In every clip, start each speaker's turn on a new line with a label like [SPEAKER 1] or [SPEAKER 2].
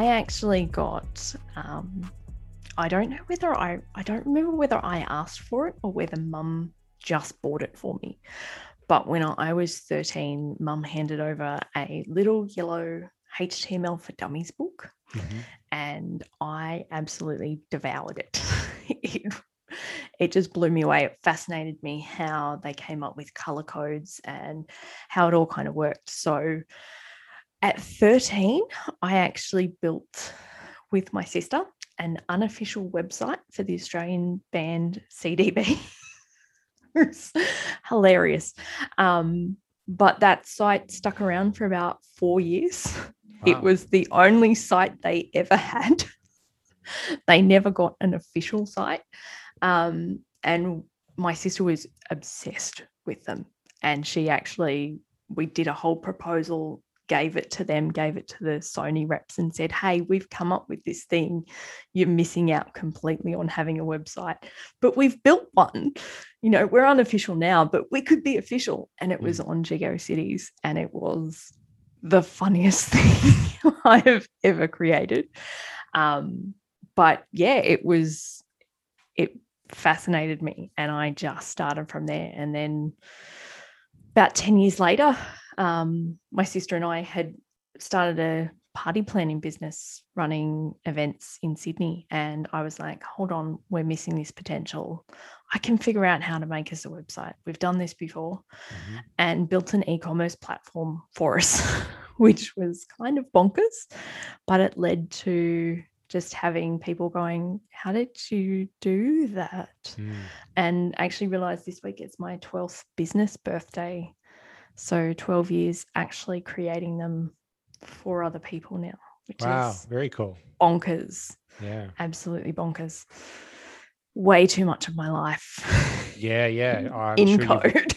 [SPEAKER 1] I actually got. Um, I don't know whether I. I don't remember whether I asked for it or whether Mum just bought it for me. But when I was 13, Mum handed over a little yellow HTML for Dummies book, mm-hmm. and I absolutely devoured it. it. It just blew me away. It fascinated me how they came up with color codes and how it all kind of worked. So at 13, I actually built with my sister an unofficial website for the Australian band CDB. hilarious. Um, but that site stuck around for about four years. Wow. It was the only site they ever had. they never got an official site. Um, and my sister was obsessed with them. And she actually, we did a whole proposal gave it to them, gave it to the Sony reps, and said, Hey, we've come up with this thing. You're missing out completely on having a website, but we've built one. You know, we're unofficial now, but we could be official. And it was on on GeoCities, and it was the funniest thing I have ever created. Um, but yeah, it was, it fascinated me, and I just started from there. And then about 10 years later, um, my sister and I had started a party planning business running events in Sydney. And I was like, hold on, we're missing this potential. I can figure out how to make us a website. We've done this before mm-hmm. and built an e commerce platform for us, which was kind of bonkers, but it led to just having people going, How did you do that? Mm. And actually realized this week it's my 12th business birthday so 12 years actually creating them for other people now, which
[SPEAKER 2] wow,
[SPEAKER 1] is
[SPEAKER 2] very cool.
[SPEAKER 1] Bonkers.
[SPEAKER 2] Yeah.
[SPEAKER 1] Absolutely bonkers. Way too much of my life.
[SPEAKER 2] Yeah, yeah. Oh, I'm
[SPEAKER 1] in sure code.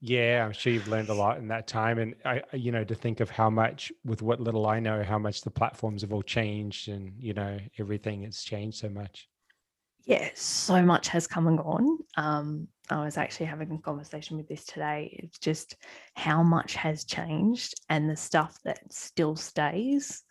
[SPEAKER 2] Yeah, I'm sure you've learned a lot in that time. And I, you know, to think of how much, with what little I know, how much the platforms have all changed and, you know, everything has changed so much.
[SPEAKER 1] Yeah, so much has come and gone. Um, I was actually having a conversation with this today. It's just how much has changed and the stuff that still stays,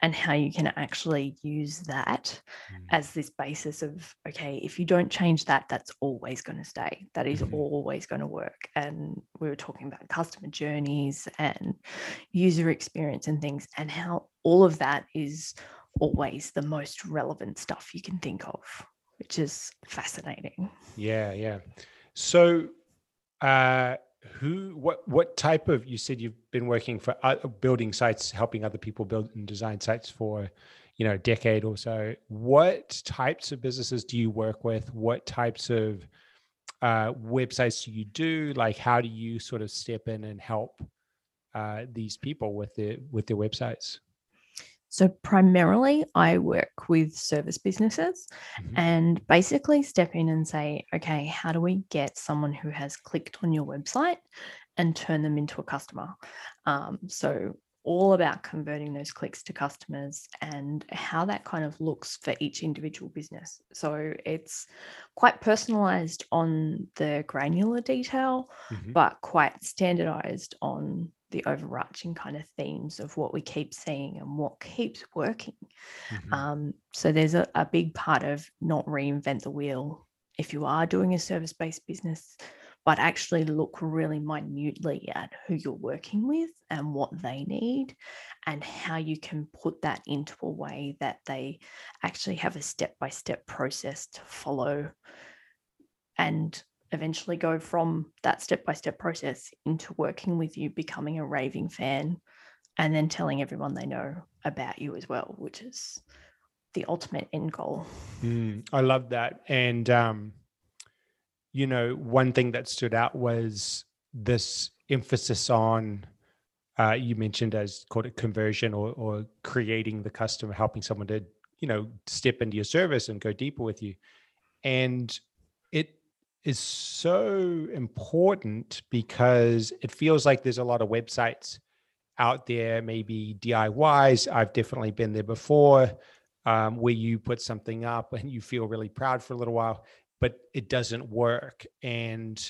[SPEAKER 1] and how you can actually use that mm. as this basis of okay, if you don't change that, that's always going to stay. That is mm. always going to work. And we were talking about customer journeys and user experience and things, and how all of that is always the most relevant stuff you can think of which is fascinating.
[SPEAKER 2] Yeah, yeah. So, uh, who, what, what type of? You said you've been working for uh, building sites, helping other people build and design sites for, you know, a decade or so. What types of businesses do you work with? What types of uh, websites do you do? Like, how do you sort of step in and help uh, these people with their with their websites?
[SPEAKER 1] So, primarily, I work with service businesses mm-hmm. and basically step in and say, okay, how do we get someone who has clicked on your website and turn them into a customer? Um, so, all about converting those clicks to customers and how that kind of looks for each individual business. So, it's quite personalized on the granular detail, mm-hmm. but quite standardized on the overarching kind of themes of what we keep seeing and what keeps working. Mm-hmm. Um, so there's a, a big part of not reinvent the wheel if you are doing a service based business, but actually look really minutely at who you're working with and what they need and how you can put that into a way that they actually have a step by step process to follow and eventually go from that step by step process into working with you, becoming a raving fan, and then telling everyone they know about you as well, which is the ultimate end goal.
[SPEAKER 2] Mm, I love that. And, um, you know, one thing that stood out was this emphasis on, uh, you mentioned as called it conversion or, or creating the customer, helping someone to, you know, step into your service and go deeper with you. And it is so important because it feels like there's a lot of websites out there, maybe DIYs. I've definitely been there before, um, where you put something up and you feel really proud for a little while, but it doesn't work. And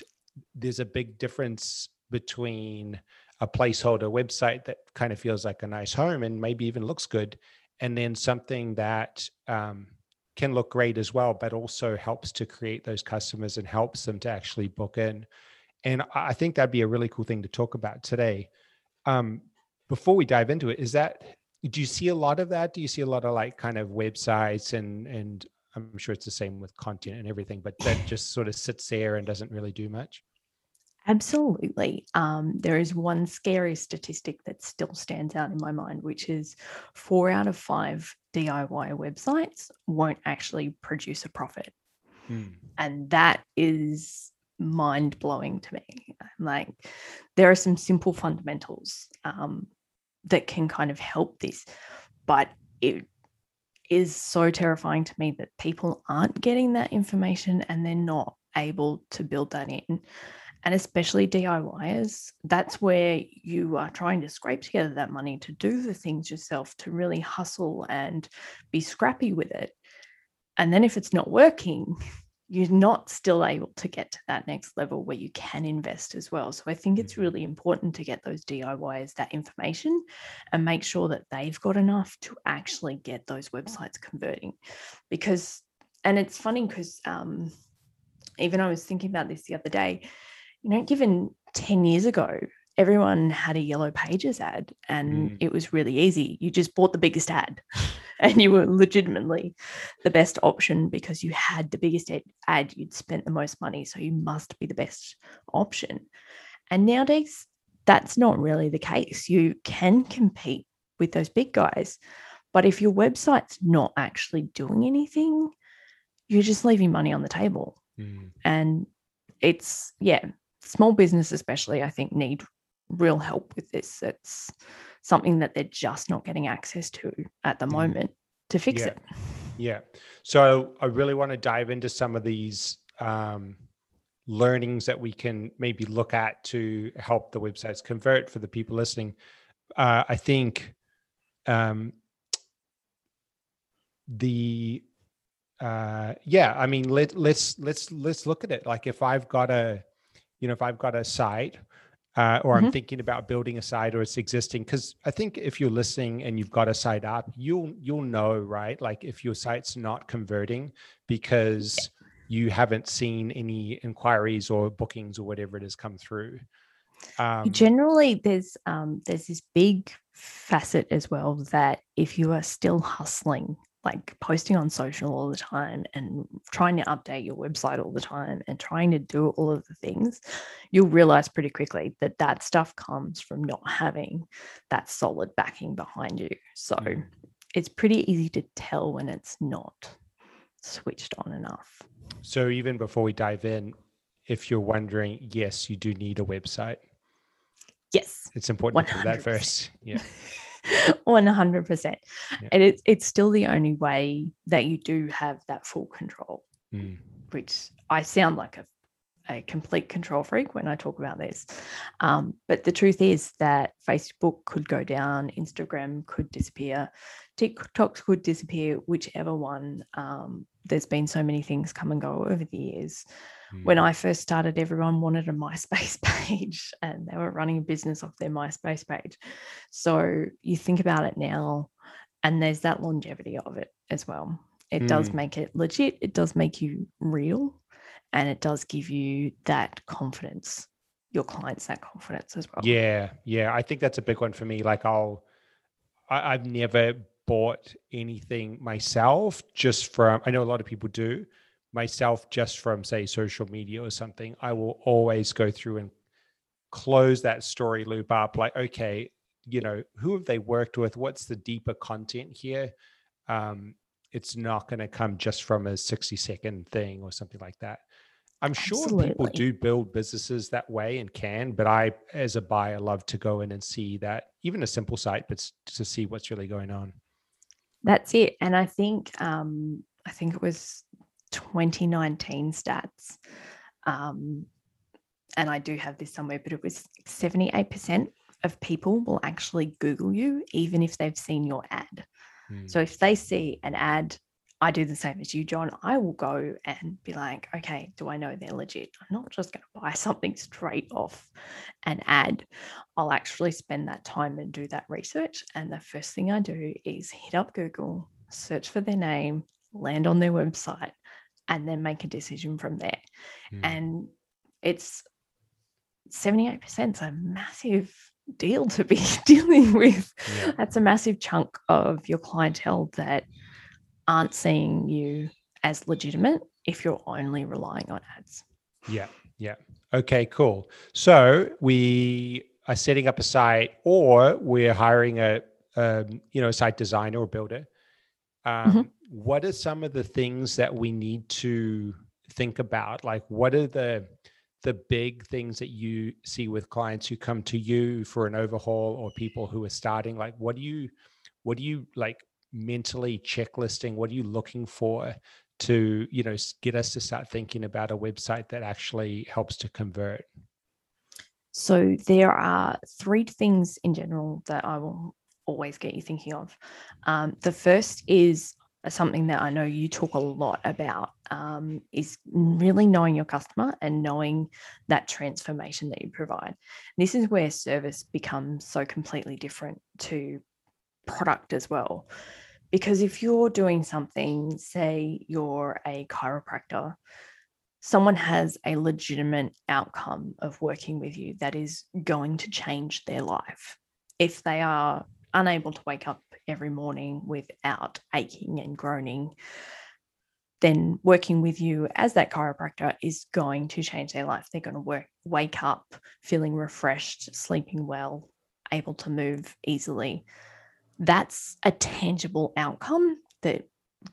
[SPEAKER 2] there's a big difference between a placeholder website that kind of feels like a nice home and maybe even looks good and then something that um, can look great as well, but also helps to create those customers and helps them to actually book in. And I think that'd be a really cool thing to talk about today. Um, before we dive into it, is that do you see a lot of that? Do you see a lot of like kind of websites and and I'm sure it's the same with content and everything, but that just sort of sits there and doesn't really do much?
[SPEAKER 1] Absolutely. Um, there is one scary statistic that still stands out in my mind, which is four out of five DIY websites won't actually produce a profit. Hmm. And that is mind blowing to me. Like, there are some simple fundamentals um, that can kind of help this, but it is so terrifying to me that people aren't getting that information and they're not able to build that in and especially DIYers, that's where you are trying to scrape together that money to do the things yourself, to really hustle and be scrappy with it. And then if it's not working, you're not still able to get to that next level where you can invest as well. So I think it's mm-hmm. really important to get those DIYers that information and make sure that they've got enough to actually get those websites converting. Because, and it's funny because um, even I was thinking about this the other day you know, given 10 years ago, everyone had a yellow pages ad and mm. it was really easy. You just bought the biggest ad and you were legitimately the best option because you had the biggest ad, you'd spent the most money. So you must be the best option. And nowadays, that's not really the case. You can compete with those big guys. But if your website's not actually doing anything, you're just leaving money on the table. Mm. And it's, yeah, small business especially i think need real help with this. It's something that they're just not getting access to at the mm. moment to fix
[SPEAKER 2] yeah.
[SPEAKER 1] it.
[SPEAKER 2] Yeah. So i really want to dive into some of these um, learnings that we can maybe look at to help the websites convert for the people listening. Uh, i think um, the uh, yeah i mean let, let's let's let's look at it. Like if i've got a you know if i've got a site uh, or mm-hmm. i'm thinking about building a site or it's existing because i think if you're listening and you've got a site up you'll you'll know right? Like if your site's not converting because you haven't seen any inquiries or bookings or whatever it has come through.
[SPEAKER 1] Um, generally there's um, there's this big facet as well that if you are still hustling like posting on social all the time and trying to update your website all the time and trying to do all of the things, you'll realize pretty quickly that that stuff comes from not having that solid backing behind you. So mm. it's pretty easy to tell when it's not switched on enough.
[SPEAKER 2] So even before we dive in, if you're wondering, yes, you do need a website.
[SPEAKER 1] Yes.
[SPEAKER 2] It's important 100%. to do that first. Yeah.
[SPEAKER 1] 100%. Yeah. And it's, it's still the only way that you do have that full control, mm. which I sound like a, a complete control freak when I talk about this. Um, but the truth is that Facebook could go down, Instagram could disappear, TikToks could disappear, whichever one. Um, there's been so many things come and go over the years. When hmm. I first started, everyone wanted a MySpace page and they were running a business off their MySpace page. So you think about it now, and there's that longevity of it as well. It mm. does hmm. make it legit, it does make you real, and it does give you that confidence, your clients that confidence as well.
[SPEAKER 2] Yeah. Yeah. I think that's a big one for me. Like, I'll, I, I've never bought anything myself just from, I know a lot of people do myself just from say social media or something i will always go through and close that story loop up like okay you know who have they worked with? What's the deeper content here? Um it's not going to come just from a 60 second thing or something like that. I'm sure Absolutely. people do build businesses that way and can but i as a buyer love to go in and see that even a simple site but to see what's really going on.
[SPEAKER 1] That's it and i think um i think it was 2019 stats. Um, and I do have this somewhere, but it was 78% of people will actually Google you, even if they've seen your ad. Mm. So if they see an ad I do the same as you, John. I will go and be like, okay, do I know they're legit? I'm not just going to buy something straight off an ad. I'll actually spend that time and do that research. And the first thing I do is hit up Google, search for their name, land on their website, and then make a decision from there. Mm. And it's 78% is a massive deal to be dealing with. Yeah. That's a massive chunk of your clientele that aren't seeing you as legitimate if you're only relying on ads.
[SPEAKER 2] Yeah. Yeah. Okay, cool. So we are setting up a site or we're hiring a, um, you know, a site designer or builder. Um, mm-hmm. What are some of the things that we need to think about? Like, what are the the big things that you see with clients who come to you for an overhaul or people who are starting? Like what do you what do you like mentally checklisting? What are you looking for to you know get us to start thinking about a website that actually helps to convert?
[SPEAKER 1] So there are three things in general that i will always get you thinking of. Um, the first is something that I know you talk a lot about um, is really knowing your customer and knowing that transformation that you provide. This is where service becomes so completely different to product as well. Because if you're doing something, say you're a chiropractor, someone has a legitimate outcome of working with you that is going to change their life. If they are unable to wake up every morning without aching and groaning, then working with you as that chiropractor is going to change their life. They're going to work, wake up feeling refreshed, sleeping well, able to move easily. That's a tangible outcome that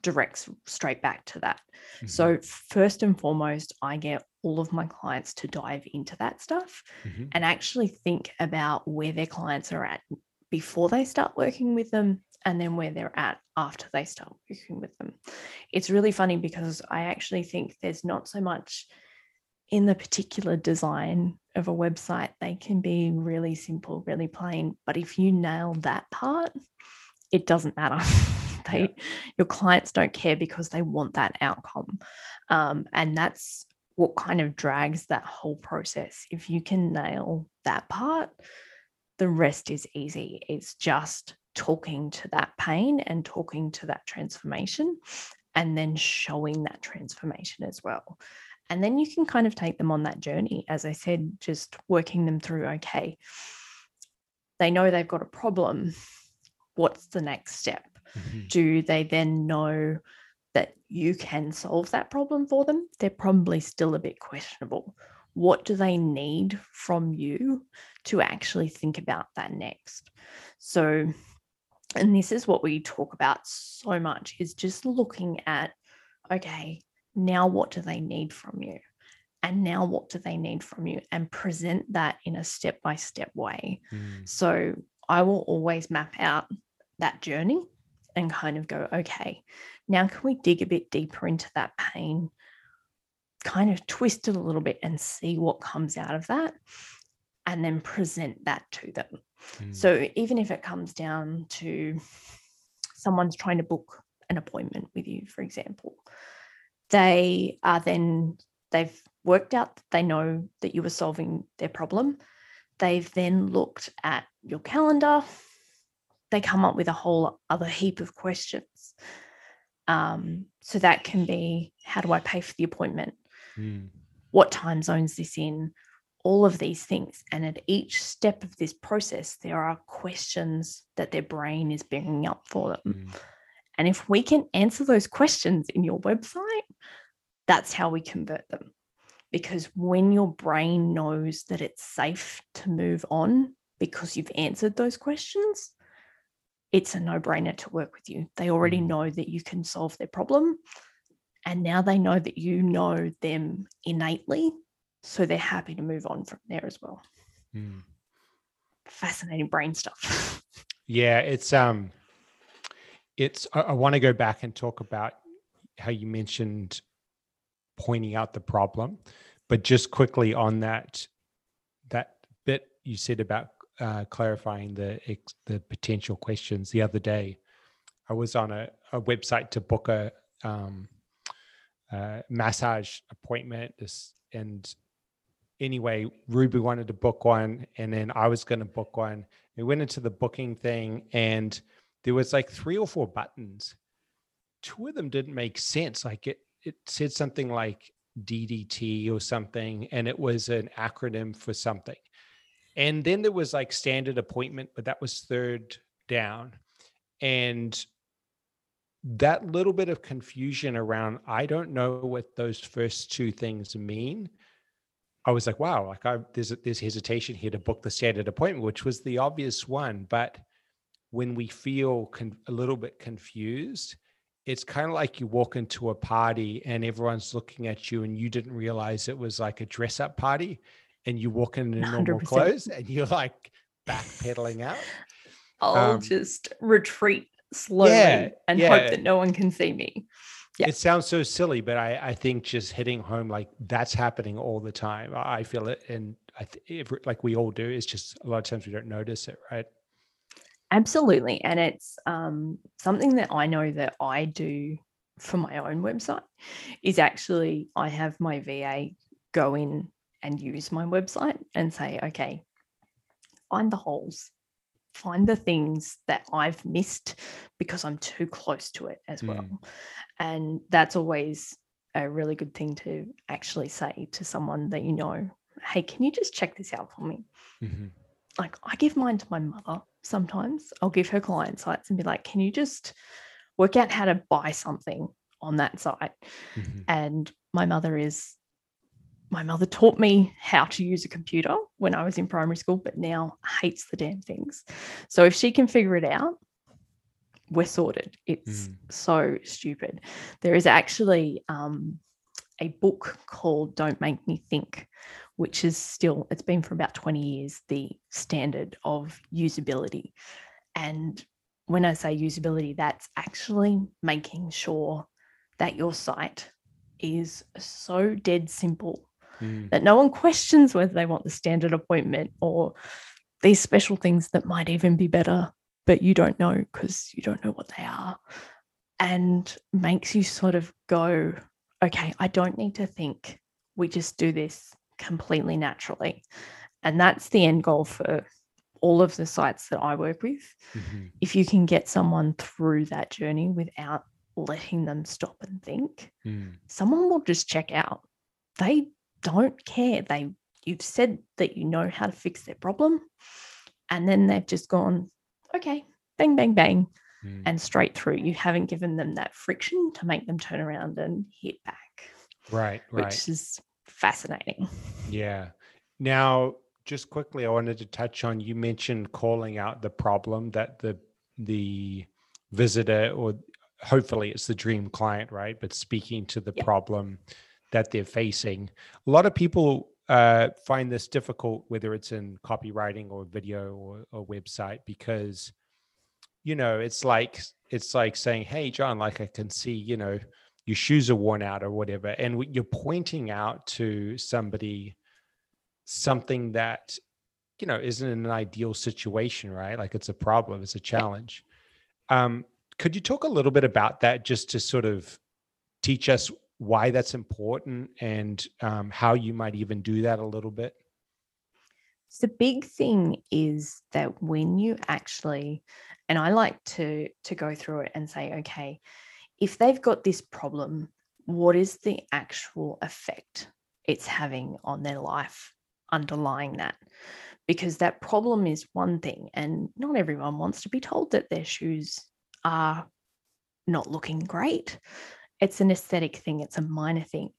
[SPEAKER 1] directs straight back to that. Mm-hmm. So, first and foremost, I get all of my clients to dive into that stuff mm-hmm. and actually think about where their clients are at before they start working with them and then where they're at after they start working with them. It's really funny because I actually think there's not so much in the particular design of a website. They can be really simple, really plain, but if you nail that part, it doesn't matter. they yeah. your clients don't care because they want that outcome. Um, and that's what kind of drags that whole process. If you can nail that part, the rest is easy. It's just talking to that pain and talking to that transformation and then showing that transformation as well. And then you can kind of take them on that journey. As I said, just working them through okay, they know they've got a problem. What's the next step? Mm-hmm. Do they then know that you can solve that problem for them? They're probably still a bit questionable what do they need from you to actually think about that next so and this is what we talk about so much is just looking at okay now what do they need from you? And now what do they need from you? And present that in a step by step way. Mm. so i will always map out that journey and kind of go okay now can we dig a bit deeper into that pain kind of twist it a little bit and see what comes out of that and then present that to them. Mm. So even if it comes down to someone's trying to book an appointment with you, for example, they are then, they've worked out that they know that you were solving their problem. They've then looked at your calendar. They come up with a whole other heap of questions. Um, so that can be how do I pay for the appointment? mm. what time zones this in, all of these things. And at each step of this process, there are questions that their brain is bringing up for them. Mm. And if we can answer those questions in your website, that's how we convert them. Because when your brain knows that it's safe to move on because you've answered those questions, it's a no brainer to work with you. They already mm. know that you can solve their problem. And now they know that you know them innately. So they're happy to move on from there as well. Mm. Fascinating brain stuff.
[SPEAKER 2] yeah, it's um it's I, I want to go back and talk about how you mentioned pointing out the problem, but just quickly on that that bit you said about uh, clarifying the the potential questions the other day. I was on a, a website to book a um, uh, massage appointment. This and anyway, Ruby wanted to book one, and then I was going to book one. We went into the booking thing, and there was like three or four buttons. Two of them didn't make sense. Like it, it said something like DDT or something, and it was an acronym for something. And then there was like standard appointment, but that was third down. And that little bit of confusion around, I don't know what those first two things mean. I was like, wow, like I there's there's hesitation here to book the standard appointment, which was the obvious one. But when we feel con- a little bit confused, it's kind of like you walk into a party and everyone's looking at you and you didn't realize it was like a dress up party and you walk in in normal 100%. clothes and you're like backpedaling out.
[SPEAKER 1] I'll um, just retreat slowly yeah, and yeah. hope that no one can see me.
[SPEAKER 2] Yeah. It sounds so silly, but I, I think just hitting home like that's happening all the time. I feel it, and I th- like we all do. It's just a lot of times we don't notice it, right?
[SPEAKER 1] Absolutely, and it's um, something that I know that I do for my own website. Is actually I have my VA go in and use my website and say, okay, find the holes, find the things that I've missed because I'm too close to it as well. Mm. And that's always a really good thing to actually say to someone that you know, hey, can you just check this out for me? Mm-hmm. Like I give mine to my mother sometimes. I'll give her client sites and be like, can you just work out how to buy something on that site? Mm-hmm. And my mother is my mother taught me how to use a computer when I was in primary school, but now hates the damn things. So if she can figure it out, we're sorted. It's mm. so stupid. There is actually um, a book called Don't Make Me Think, which is still, it's been for about 20 years, the standard of usability. And when I say usability, that's actually making sure that your site is so dead simple mm. that no one questions whether they want the standard appointment or these special things that might even be better, but you don't know because you don't know what they are. And makes you sort of go, okay, I don't need to think. We just do this completely naturally. And that's the end goal for all of the sites that I work with. Mm-hmm. If you can get someone through that journey without letting them stop and think, mm. someone will just check out. They don't care. They you've said that you know how to fix their problem, and then they've just gone, okay, bang, bang, bang, mm. and straight through. You haven't given them that friction to make them turn around and hit back.
[SPEAKER 2] Right, right.
[SPEAKER 1] Which is fascinating.
[SPEAKER 2] Yeah. Now, just quickly, I wanted to touch on you mentioned calling out the problem that the the visitor or hopefully it's the dream client, right? But speaking to the yep. problem that they're facing. A lot of people uh, find this difficult, whether it's in copywriting or video or, or website, because you know it's like it's like saying, "Hey, John, like I can see, you know, your shoes are worn out or whatever," and you're pointing out to somebody something that you know isn't an ideal situation, right? Like it's a problem, it's a challenge. Um, could you talk a little bit about that, just to sort of teach us why that's important and um, how you might even do that a little bit?
[SPEAKER 1] The big thing is that when you actually, and I like to to go through it and say, okay, if they've got this problem, what is the actual effect it's having on their life underlying that? Because that problem is one thing, and not everyone wants to be told that their shoes are not looking great it's an aesthetic thing, it's a minor thing.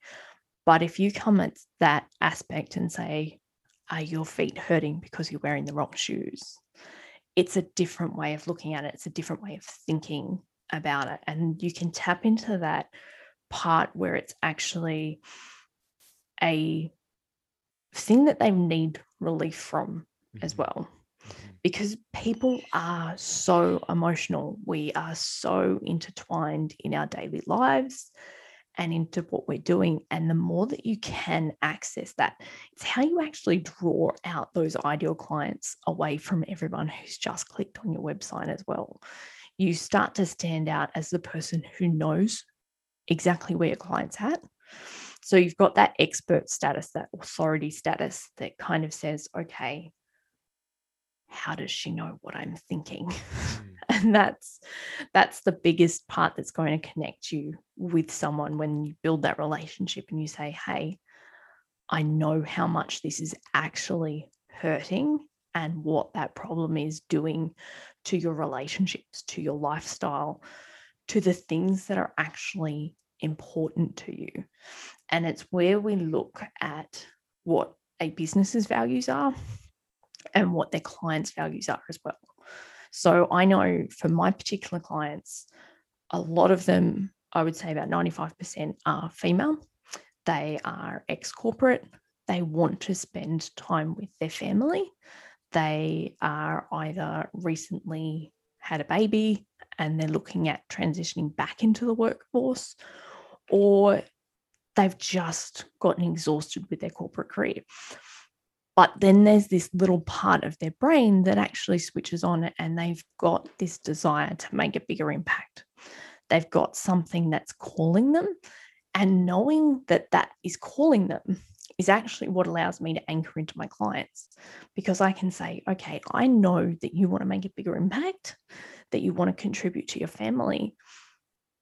[SPEAKER 1] But if you come at that aspect and say, are your feet hurting because you're wearing the wrong shoes? It's a different way of looking at it. It's a different way of thinking about it. And you can tap into that part where it's actually a thing that they need relief from mm-hmm. as well. Mm-hmm. Because people are so emotional. We are so intertwined in our daily lives and into what we're doing. And the more that you can access that, it's how you actually draw out those ideal clients away from everyone who's just clicked on your website as well. You start to stand out as the person who knows exactly where your client's at. So you've got that expert status, that authority status that kind of says, okay, how does she know what I'm thinking? Mm. and that's that's the biggest part that's going to connect you with someone when you build that relationship and you say, hey, I know how much this is actually hurting and what that problem is doing to your relationships, to your lifestyle, to the things that are actually important to you. And it's where we look at what a business's values are and what their clients' values are as well. So I know for my particular clients, a lot of them, I would say about 95% are female. They are ex corporate. They want to spend time with their family. They are either recently had a baby and they're looking at transitioning back into the workforce, or they've just gotten exhausted with their corporate career. But then there's this little part of their brain that actually switches on and they've got this desire to make a bigger impact. They've got something that's calling them. And knowing that that is calling them is actually what allows me to anchor into my clients because I can say, okay, I know that you want to make a bigger impact, that you want to contribute to your family,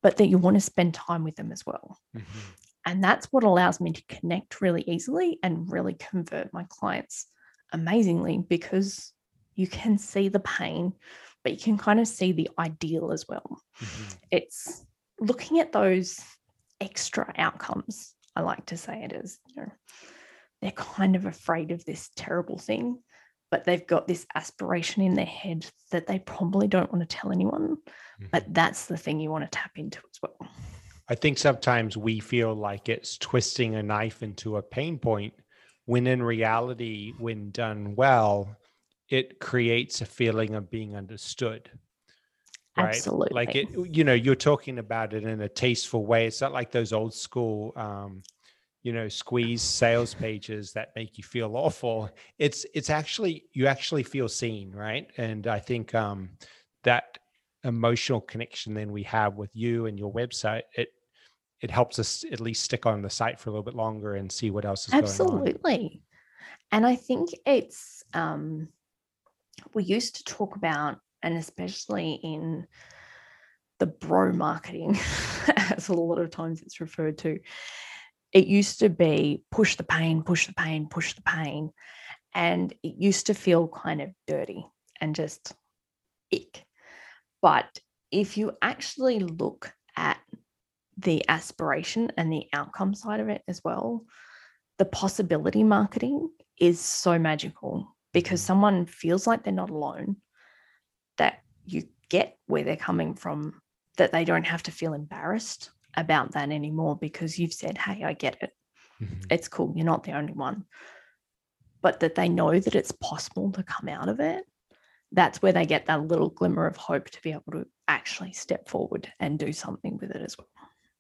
[SPEAKER 1] but that you want to spend time with them as well. Mm-hmm. And that's what allows me to connect really easily and really convert my clients amazingly because you can see the pain, but you can kind of see the ideal as well. Mm-hmm. It's looking at those extra outcomes. I like to say it is, you know, they're kind of afraid of this terrible thing, but they've got this aspiration in their head that they probably don't want to tell anyone. Mm-hmm. But that's the thing you want to tap into as well.
[SPEAKER 2] I think sometimes we feel like it's twisting a knife into a pain point when in reality, when done well, it creates a feeling of being understood.
[SPEAKER 1] Right? Absolutely.
[SPEAKER 2] Like it, you know, you're talking about it in a tasteful way. It's not like those old school, um, you know, squeeze sales pages that make you feel awful. It's, it's actually, you actually feel seen. Right. And I think, um, that emotional connection then we have with you and your website, it it helps us at least stick on the site for a little bit longer and see what else is going on.
[SPEAKER 1] absolutely. And i think it's um we used to talk about and especially in the bro marketing as a lot of times it's referred to it used to be push the pain push the pain push the pain. And it used to feel kind of dirty and just ick. But if you actually look at the aspiration and the outcome side of it as well, the possibility marketing is so magical because mm-hmm. someone feels like they're not alone, that you get where they're coming from, that they don't have to feel embarrassed about that anymore because you've said, Hey, I get it. Mm-hmm. It's cool. You're not the only one. But that they know that it's possible to come out of it. That's where they get that little glimmer of hope to be able to actually step forward and do something with it as well.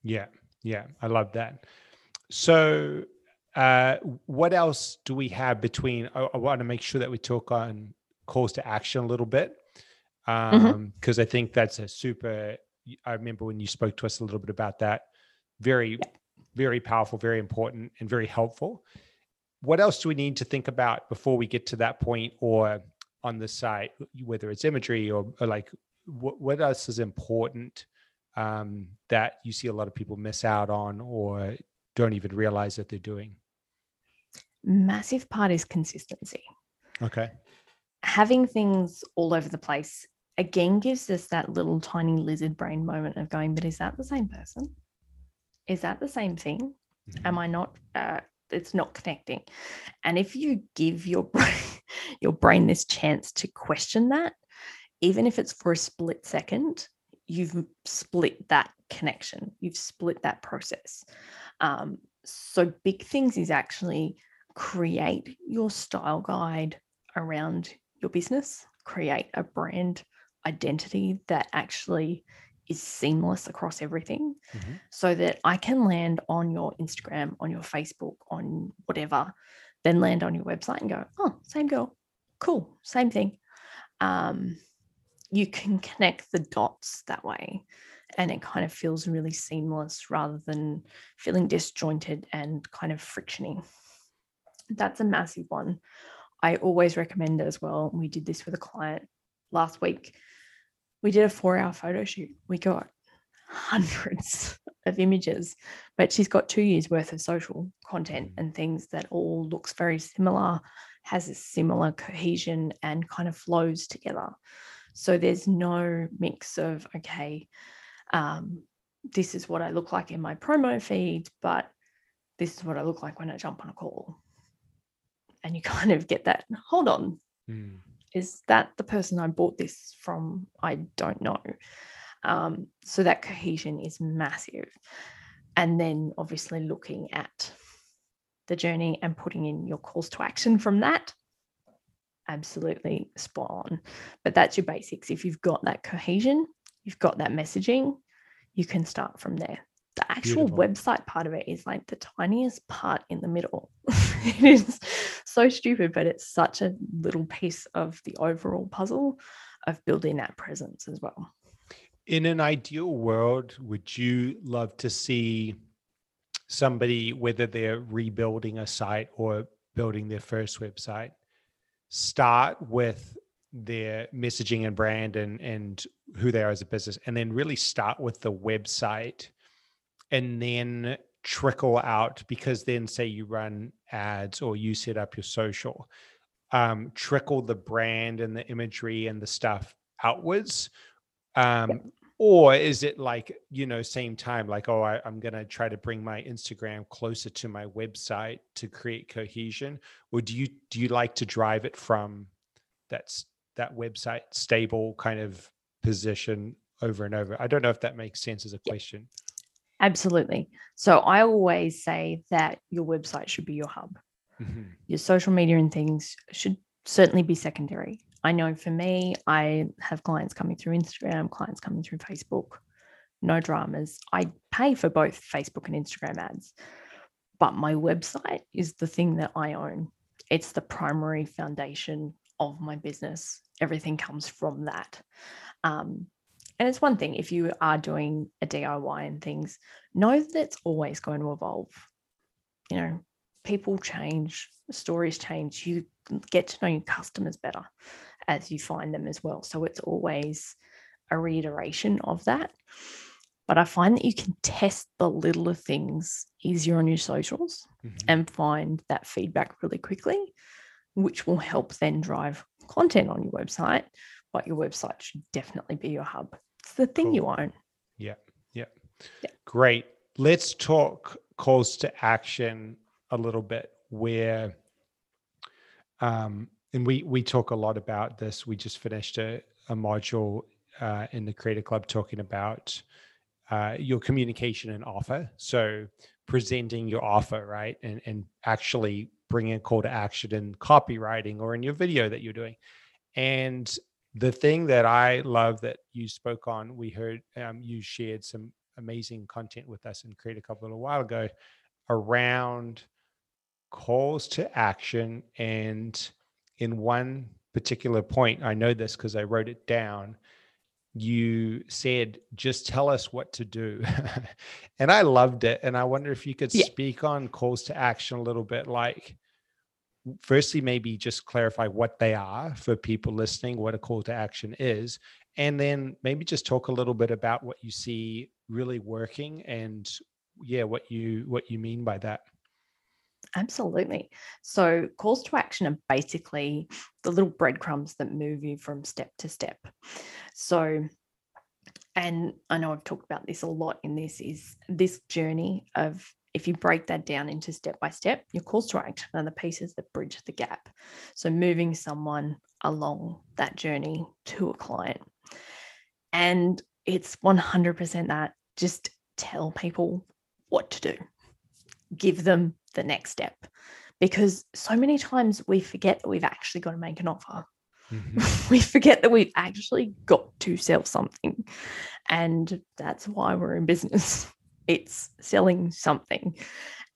[SPEAKER 2] Yeah, yeah, I love that. So, uh, what else do we have between? I, I want to make sure that we talk on calls to action a little bit because mm-hmm. um, mm-hmm. I think that's a super. I remember when you spoke to us a little bit about that. Very, very powerful, very important, and very helpful. What else do we need to think about before we get to that point, or on the site, whether it's imagery or, or like what, what else is important um, that you see a lot of people miss out on or don't even realize that they're doing?
[SPEAKER 1] Massive part is consistency.
[SPEAKER 2] Okay.
[SPEAKER 1] Having things all over the place again gives us that little tiny lizard brain moment of going, but is that the same person? Is that the same thing? Mm-hmm. Am I not? Uh, it's not connecting. And if you give your brain, your brain this chance to question that, even if it's for a split second, you've split that connection, you've split that process. Um, so, big things is actually create your style guide around your business, create a brand identity that actually is seamless across everything mm-hmm. so that I can land on your Instagram, on your Facebook, on whatever, then land on your website and go, oh, same girl, cool, same thing. Um, you can connect the dots that way. and it kind of feels really seamless rather than feeling disjointed and kind of frictiony That's a massive one. I always recommend it as well. We did this with a client last week. We did a four hour photo shoot. We got hundreds of images, but she's got two years worth of social content and things that all looks very similar, has a similar cohesion and kind of flows together. So there's no mix of, okay, um, this is what I look like in my promo feed, but this is what I look like when I jump on a call. And you kind of get that, hold on, mm. is that the person I bought this from? I don't know. Um, so that cohesion is massive. And then obviously looking at the journey and putting in your calls to action from that. Absolutely spot on. But that's your basics. If you've got that cohesion, you've got that messaging, you can start from there. The actual Beautiful. website part of it is like the tiniest part in the middle. it is so stupid, but it's such a little piece of the overall puzzle of building that presence as well.
[SPEAKER 2] In an ideal world, would you love to see somebody, whether they're rebuilding a site or building their first website, start with their messaging and brand and and who they are as a business and then really start with the website and then trickle out because then say you run ads or you set up your social um, trickle the brand and the imagery and the stuff outwards um, or is it like you know same time like oh I, i'm going to try to bring my instagram closer to my website to create cohesion or do you do you like to drive it from that's that website stable kind of position over and over. I don't know if that makes sense as a question.
[SPEAKER 1] Absolutely. So I always say that your website should be your hub. Mm-hmm. Your social media and things should certainly be secondary. I know for me, I have clients coming through Instagram, clients coming through Facebook, no dramas. I pay for both Facebook and Instagram ads, but my website is the thing that I own. It's the primary foundation of my business everything comes from that. Um, and it's one thing if you are doing a DIY and things, know that it's always going to evolve. You know, people change, stories change. You get to know your customers better as you find them as well. So it's always a reiteration of that. But I find that you can test the littler things easier on your socials mm-hmm. and find that feedback really quickly, which will help then drive content on your website, but your website should definitely be your hub. It's the thing cool. you own.
[SPEAKER 2] Yeah, yeah. Yeah. Great. Let's talk calls to action a little bit where um and we we talk a lot about this. We just finished a, a module uh, in the Creator Club talking about uh, your communication and offer. So presenting your offer, right, and and actually bringing a call to action in copywriting or in your video that you're doing. And the thing that I love that you spoke on, we heard um, you shared some amazing content with us Creator Club a little while ago around calls to action. And in one particular point, I know this because I wrote it down you said just tell us what to do and i loved it and i wonder if you could yeah. speak on calls to action a little bit like firstly maybe just clarify what they are for people listening what a call to action is and then maybe just talk a little bit about what you see really working and yeah what you what you mean by that
[SPEAKER 1] Absolutely. So, calls to action are basically the little breadcrumbs that move you from step to step. So, and I know I've talked about this a lot in this is this journey of if you break that down into step by step, your calls to action are the pieces that bridge the gap. So, moving someone along that journey to a client. And it's 100% that just tell people what to do, give them the next step because so many times we forget that we've actually got to make an offer. Mm-hmm. we forget that we've actually got to sell something. And that's why we're in business. It's selling something.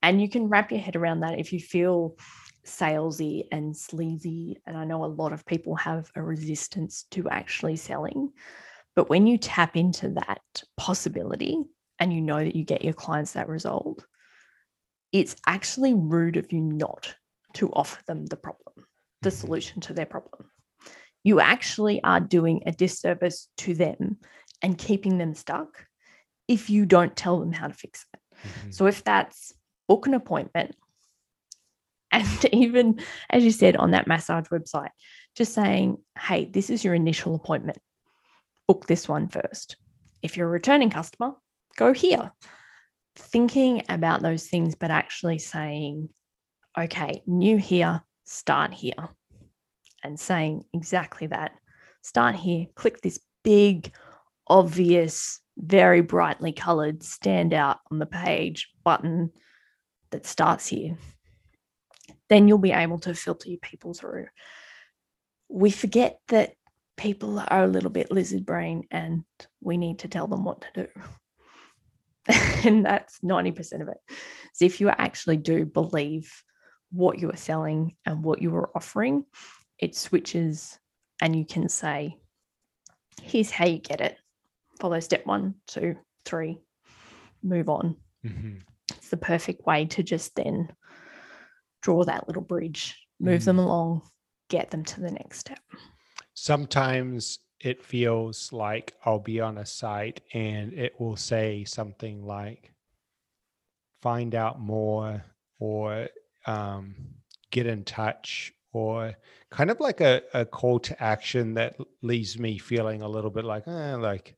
[SPEAKER 1] And you can wrap your head around that if you feel salesy and sleazy. And I know a lot of people have a resistance to actually selling, But when you tap into that possibility and you know that you get your clients that result, it's actually rude of you not to offer them the problem, the
[SPEAKER 2] Mhm.
[SPEAKER 1] solution to their problem. You actually are doing a disservice to them and keeping them stuck if you don't tell them how to fix it.
[SPEAKER 2] Mhm.
[SPEAKER 1] So if that's book an appointment, and even as you said on that massage website, just saying, hey, this is your initial appointment. Book this one first. If you're a returning customer, go here. Thinking about those things, but actually saying, okay, new here, start here. And saying exactly that. Start here, click this big, obvious, very brightly colored standout on the page button that starts here. Then you'll be able to filter your people through. We forget that people are a little bit lizard brain and we need to tell them what to do. and that's 90% of it. So if you actually do believe what you are selling and what you are offering, it switches and you can say, here's how you get it. Follow step one, two, three, move on.
[SPEAKER 2] Mhm.
[SPEAKER 1] It's the perfect way to just then draw that little bridge, move them along, get them to the next step.
[SPEAKER 2] sometimes it feels like I'll be on a site and it will say something like find out more or um, get in touch or kind of like a, a call to action that leaves me feeling a little bit like, eh, like,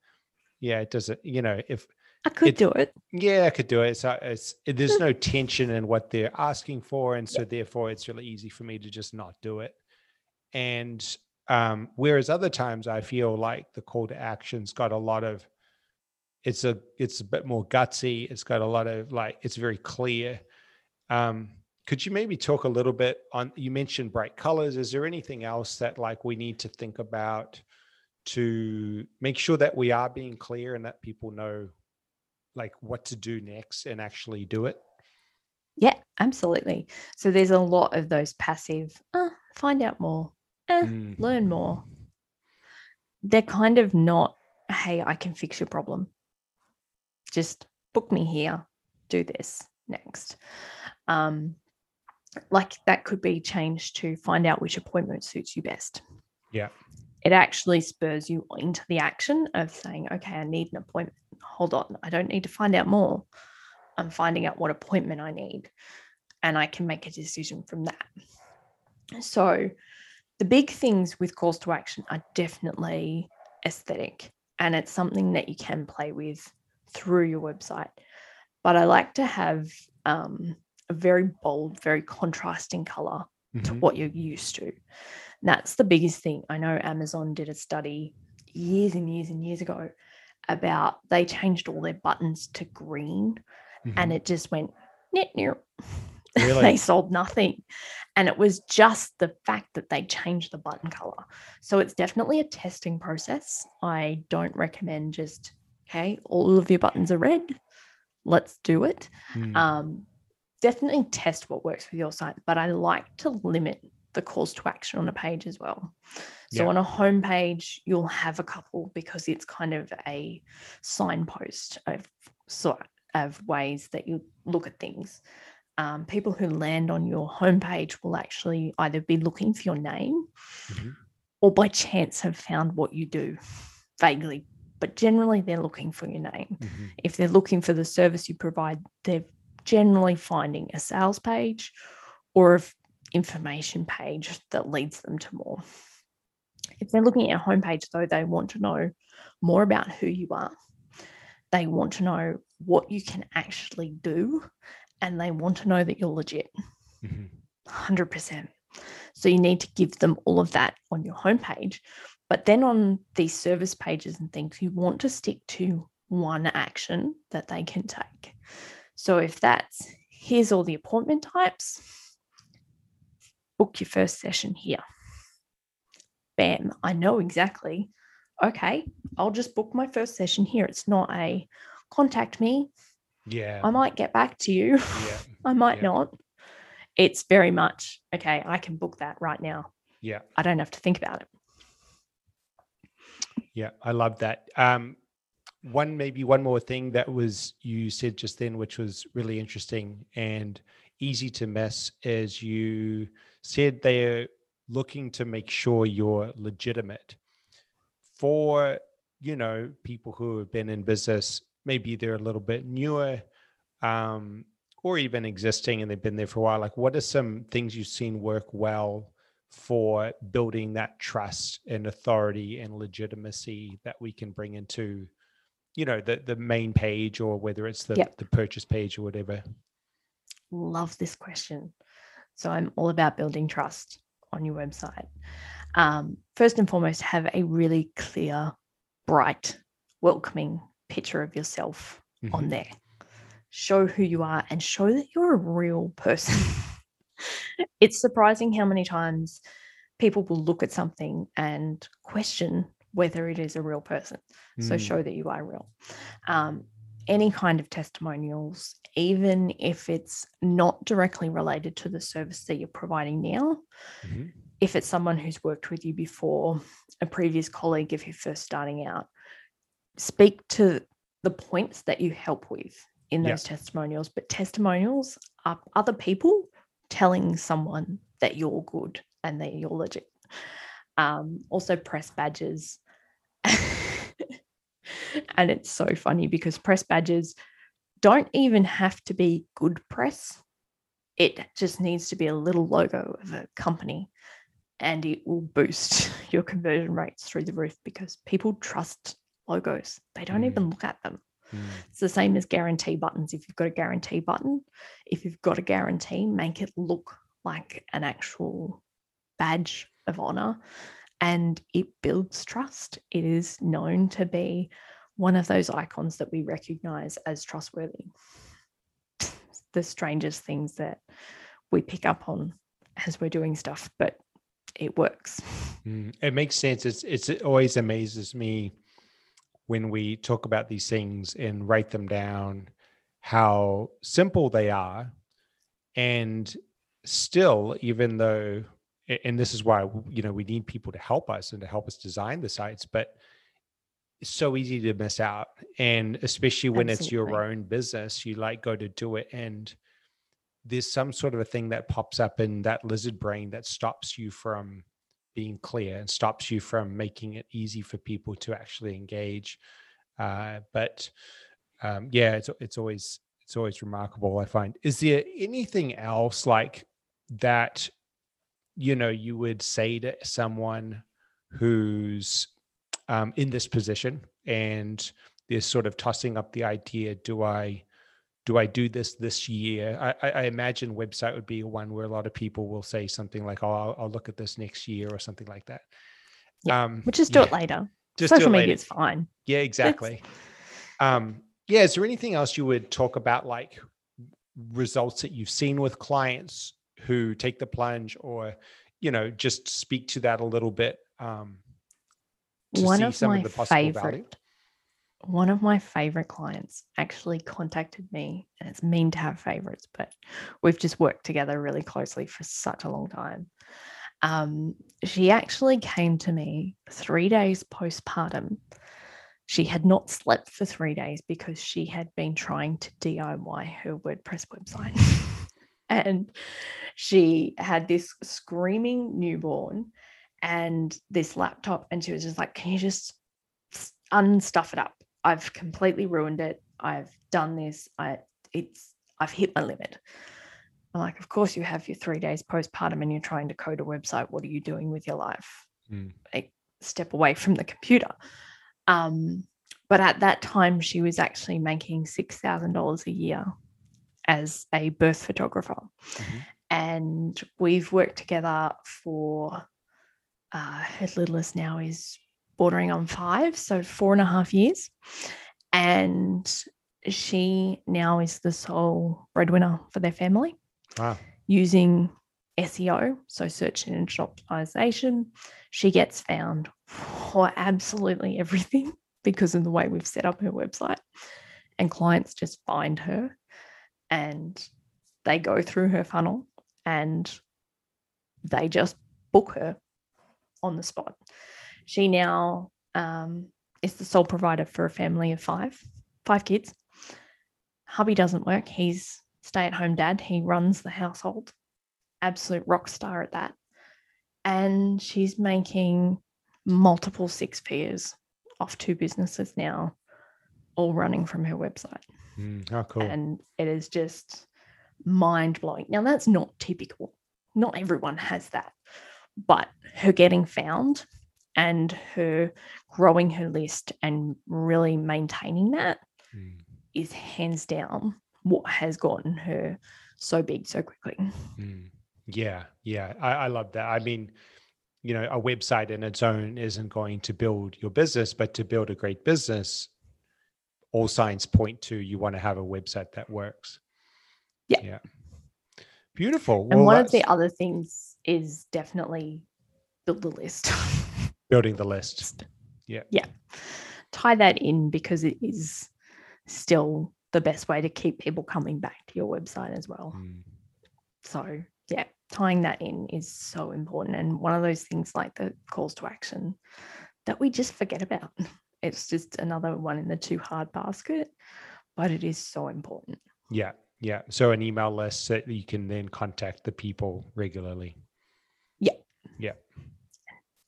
[SPEAKER 2] yeah, it doesn't, you know, if,
[SPEAKER 1] I could
[SPEAKER 2] It-
[SPEAKER 1] do it.
[SPEAKER 2] yeah, I could do it. So it's, it, there's no tension in what they're asking for. And so therefore it's really easy for me to just not do it. And um, whereas other times I feel like the call to action's got a lot of it's a it's a bit more gutsy. It's got a lot of like it's very clear. Um, could you maybe talk a little bit on you mentioned bright colors? Is there anything else that like we need to think about to make sure that we are being clear and that people know like what to do next and actually do it?
[SPEAKER 1] Yeah, absolutely. So there's a lot of those passive, uh, find out more, eh,
[SPEAKER 2] Mm.
[SPEAKER 1] learn more. They're kind of not, hey, I can fix your problem. Just book me here, do this next. Um, like that could be changed to find out which appointment suits you best.
[SPEAKER 2] Yeah.
[SPEAKER 1] It actually spurs you into the action of saying, okay, I need an appointment. Hold on, I don't need to find out more. I'm finding out what appointment I need, and I can make a decision from that. So, the big things with calls to action are definitely aesthetic, and it's something that you can play with through your website. But I like to have um, a very bold, very contrasting color to
[SPEAKER 2] Mhm.
[SPEAKER 1] what you're used to. And that's the biggest thing. I know Amazon did a study years and years and years ago about they changed all their buttons to green and
[SPEAKER 2] Mhm.
[SPEAKER 1] it just went near.
[SPEAKER 2] Really?
[SPEAKER 1] they sold nothing. And it was just the fact that they changed the button color. So it's definitely a testing process. I don't recommend just, okay, all of your buttons are red. Let's do it.
[SPEAKER 2] Mm.
[SPEAKER 1] Um, definitely test what works with your site, but I like to limit the calls to action on a page as well. So
[SPEAKER 2] Yeah.
[SPEAKER 1] on a home page, you'll have a couple because it's kind of a signpost of sort of ways that you look at things. Um, people who land on your homepage will actually either be looking for your name
[SPEAKER 2] Mhm.
[SPEAKER 1] or by chance have found what you do vaguely, but generally they're looking for your name
[SPEAKER 2] Mhm.
[SPEAKER 1] if they're looking for the service you provide, they're generally finding a sales page or an information page that leads them to more. If they're looking at your homepage, though, they want to know more about who you are. They want to know what you can actually do, and they want to know that you're legit.
[SPEAKER 2] Mhm.
[SPEAKER 1] 100%. So you need to give them all of that on your homepage. But then on these service pages and things, you want to stick to one action that they can take. So if that's here's all the appointment types, book your first session here. Bam, I know exactly. Okay, I'll just book my first session here. It's not a contact me.
[SPEAKER 2] Yeah.
[SPEAKER 1] I might get back to you.
[SPEAKER 2] Yeah.
[SPEAKER 1] I might
[SPEAKER 2] Yeah.
[SPEAKER 1] not. It's very much okay. I can book that right now.
[SPEAKER 2] Yeah.
[SPEAKER 1] I don't have to think about it.
[SPEAKER 2] Yeah, I love that. Um, one maybe one more thing that was you said just then, which was really interesting and easy to miss, is you said they're looking to make sure you're legitimate for you know people who have been in business maybe they're a little bit newer um, or even existing and they've been there for a while like what are some things you've seen work well for building that trust and authority and legitimacy that we can bring into you know the the main page or whether it's the, yep. the purchase page or whatever?
[SPEAKER 1] Love this question. So i'm all about building trust on your website. Um, first and foremost have a really clear bright welcoming picture of yourself mm-hmm. on there show who you are and show that you're a real person it's surprising how many times people will look at something and question whether it is a real person. Mm. So show that you are real. Um, any kind of testimonials, even if it's not directly related to the service that you're providing now, mm-hmm. if it's someone who's worked with you before, a previous colleague, if you're first starting out, speak to the points that you help with in those testimonials. But testimonials are other people telling someone that you're good and that you're legit. Um, also, press badges. and it's so funny because press badges don't even have to be good press. It just needs to be a little logo of a company and it will boost your conversion rates through the roof because people trust logos. They don't mm. even look at them. Mm. It's the same as guarantee buttons. If you've got a guarantee button, if you've got a guarantee, make it look like an actual badge of honor and it builds trust. It is known to be one of those icons that we recognize as trustworthy. the strangest things that we pick up on as we're doing stuff, but it works.
[SPEAKER 2] Mm, it makes sense. It's, it's it always amazes me when we talk about these things and write them down, how simple they are. And still, even though, and this is why, you know, we need people to help us and to help us design the sites, but it's so easy to miss out. And especially when Absolutely. it's your own business, you like go to do it and there's some sort of a thing that pops up in that lizard brain that stops you from being clear and stops you from making it easy for people to actually engage. Uh, but um, yeah, it's it's always it's always remarkable. I find. Is there anything else like that? You know, you would say to someone who's um, in this position and they're sort of tossing up the idea: Do I do I do this this year? I, I, imagine website would be one where a lot of people will say something like, "Oh, I'll, I'll look at this next year" or something like that.
[SPEAKER 1] Yeah, um, but just do yeah. it later. Just social media is fine.
[SPEAKER 2] Yeah, exactly. Um, yeah, is there anything else you would talk about, like results that you've seen with clients who take the plunge, or you know, just speak to that a little bit? Um,
[SPEAKER 1] one of my of favorite value? One of my favorite clients actually contacted me, and it's mean to have favorites, but we've just worked together really closely for such a long time. Um, she actually came to me three days postpartum. She had not slept for three days because she had been trying to DIY her WordPress website. and she had this screaming newborn and this laptop, and she was just like, Can you just unstuff it up? I've completely ruined it. I've done this. I it's I've hit my limit. I'm like, of course you have your three days postpartum and you're trying to code a website. What are you doing with your life? Mm. Like, step away from the computer. Um, but at that time, she was actually making six thousand dollars a year as a birth photographer, mm-hmm. and we've worked together for uh, her littlest now is bordering on five, so four and a half years. And she now is the sole breadwinner for their family wow. using SEO, so search engine optimization. She gets found for absolutely everything because of the way we've set up her website. And clients just find her and they go through her funnel and they just book her on the spot. She now um, is the sole provider for a family of five, five kids. Hubby doesn't work. He's stay at home dad. He runs the household. Absolute rock star at that. And she's making multiple six figures off two businesses now, all running from her website.
[SPEAKER 2] Mm, how cool.
[SPEAKER 1] And it is just mind blowing. Now, that's not typical. Not everyone has that. But her getting found and her growing her list and really maintaining that
[SPEAKER 2] Mm,
[SPEAKER 1] is hands down what has gotten her so big so quickly.
[SPEAKER 2] mm. Yeah, yeah. I, I love that. I mean, you know, a website in its own isn't going to build your business, but to build a great business, all signs point to you want to have a website that works.
[SPEAKER 1] Yeah.
[SPEAKER 2] Yeah. Beautiful.
[SPEAKER 1] And
[SPEAKER 2] Well,
[SPEAKER 1] one of the other things is definitely build the list.
[SPEAKER 2] building the list. Yeah. Yeah.
[SPEAKER 1] Tie that in because it is still the best way to keep people coming back to your website as well.
[SPEAKER 2] Mm,
[SPEAKER 1] So, yeah, tying that in is so important. And one of those things like the calls to action that we just forget about. It's just another one in the too hard basket, but it is so important.
[SPEAKER 2] Yeah. Yeah. So an email list that you can then contact the people regularly.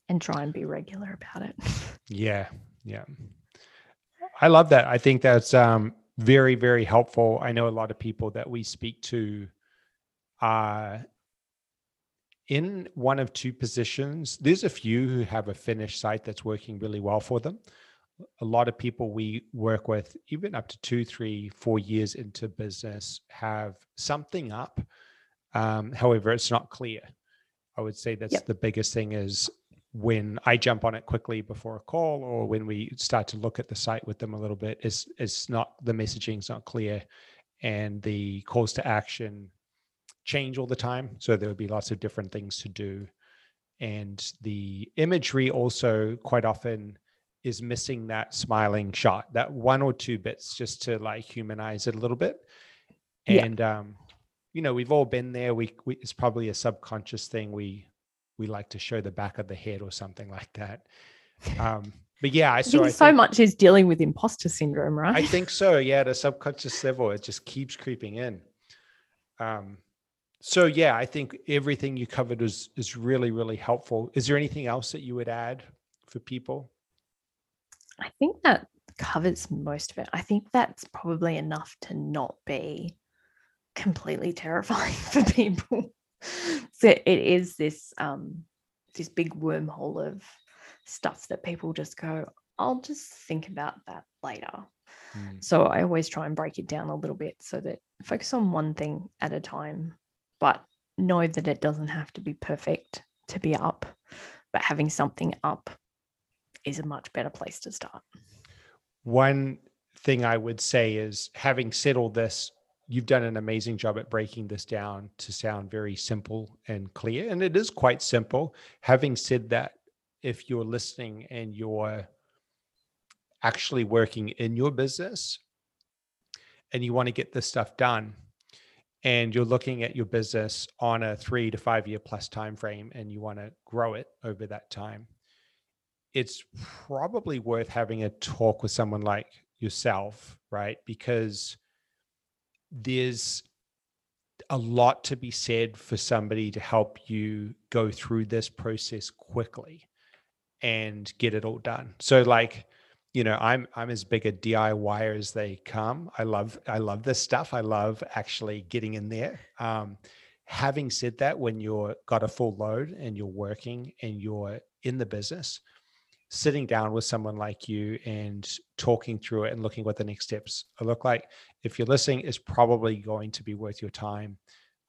[SPEAKER 1] And try and be regular about it.
[SPEAKER 2] Yeah, yeah. I love that. I think that's um, very, very helpful. I know a lot of people that we speak to are in one of two positions. There's a few who have a finished site that's working really well for them. A lot of people we work with, even up to two, three, four years into business, have something up. Um, however, it's not clear. I would say that's
[SPEAKER 1] Yep.
[SPEAKER 2] the biggest thing is when I jump on it quickly before a call or when we start to look at the site with them a little bit, is it's not the messaging's not clear and the calls to action change all the time. So there would be lots of different things to do. And the imagery also quite often is missing that smiling shot, that one or two bits just to like humanize it a little bit.
[SPEAKER 1] Yeah.
[SPEAKER 2] And um, you know, we've all been there. We, we it's probably a subconscious thing. We we like to show the back of the head or something like that. Um, but yeah, I
[SPEAKER 1] I
[SPEAKER 2] so
[SPEAKER 1] think
[SPEAKER 2] I
[SPEAKER 1] so
[SPEAKER 2] think,
[SPEAKER 1] much is dealing with imposter syndrome, right?
[SPEAKER 2] I think so. Yeah, at a subconscious level, it just keeps creeping in. Um, so yeah, I think everything you covered is is really really helpful. Is there anything else that you would add for people?
[SPEAKER 1] I think that covers most of it. I think that's probably enough to not be completely terrifying for people. So it is this um this big wormhole of stuff that people just go, I'll just think about that later.
[SPEAKER 2] Mm,
[SPEAKER 1] So I always try and break it down a little bit so that focus on one thing at a time, but know that it doesn't have to be perfect to be up. But having something up is a much better place to start.
[SPEAKER 2] One thing I would say is having said all this, you've done an amazing job at breaking this down to sound very simple and clear. And it is quite simple. Having said that, if you're listening and you're actually working in your business and you want to get this stuff done and you're looking at your business on a three to five year plus time frame and you want to grow it over that time it's probably worth having a talk with someone like yourself, right? Because there's a lot to be said for somebody to help you go through this process quickly and get it all done. So like, you know, I'm I'm as big a DIYer as they come. I love I love this stuff. I love actually getting in there. Um, having said that, when you're got a full load and you're working and you're in the business, sitting down with someone like you and talking through it and looking what the next steps look like if you're listening is probably going to be worth your time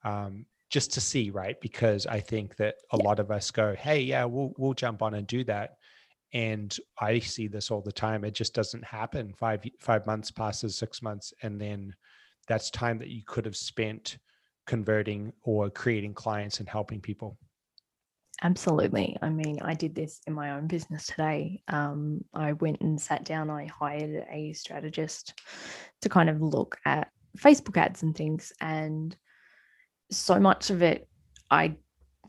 [SPEAKER 2] um, just to see right? Because i think that a lot of us go hey yeah we'll, we'll jump on and do that. And i see this all the time. It just doesn't happen. Five five months passes six months and then that's time that you could have spent converting or creating clients and helping people
[SPEAKER 1] Absolutely. I mean, I did this in my own business today. Um, I went and sat down, I hired a strategist to kind of look at Facebook ads and things. And so much of it, I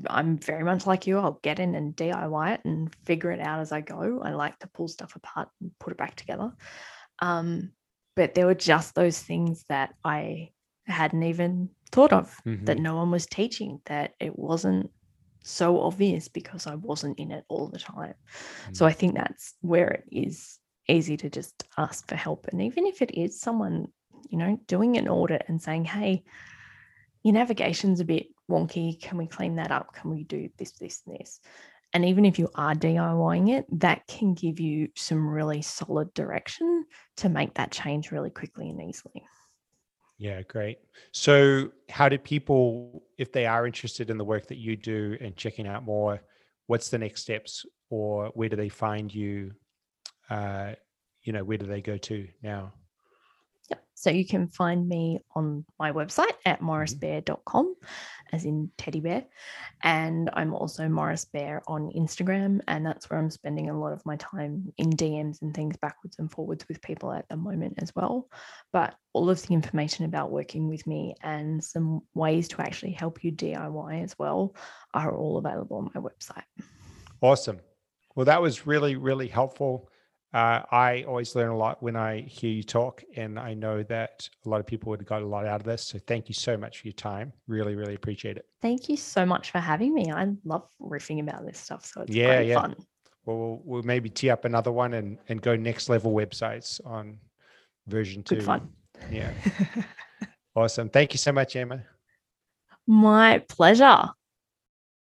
[SPEAKER 1] I'm very much like you. I'll get in and DIY it and figure it out as I go. I like to pull stuff apart and put it back together. Um, but there were just those things that I hadn't even thought of mm-hmm. that no one was teaching, that it wasn't so obvious because I wasn't in it all the time. Mm-hmm. So mm. I think that's where it is easy to just ask for help. And even if it is someone, you know, doing an audit and saying, hey, your navigation's a bit wonky. Can we clean that up? Can we do this, this, and this? And even if you are DIYing it, that can give you some really solid direction to make that change really quickly and easily.
[SPEAKER 2] Yeah, great. So, how do people, if they are interested in the work that you do and checking out more, what's the next steps, or where do they find you? Uh, you know, where do they go to now?
[SPEAKER 1] Yep. So you can find me on my website at mm-hmm. morrisbear.com, as in teddy bear. And I'm also Morris Bear on Instagram. And that's where I'm spending a lot of my time in DMs and things backwards and forwards with people at the moment as well. But all of the information about working with me and some ways to actually help you DIY as well are all available on my website.
[SPEAKER 2] Awesome. Well, that was really, really helpful. Uh, I always learn a lot when I hear you talk, and I know that a lot of people would have got a lot out of this. So thank you so much for your time. Really, really appreciate it.
[SPEAKER 1] Thank you so much for having me. I love riffing about this stuff, so it's yeah, yeah. fun.
[SPEAKER 2] Well, well, we'll maybe tee up another one and and go next level websites on version two.
[SPEAKER 1] Good fun.
[SPEAKER 2] Yeah. awesome. Thank you so much, Emma.
[SPEAKER 1] My pleasure.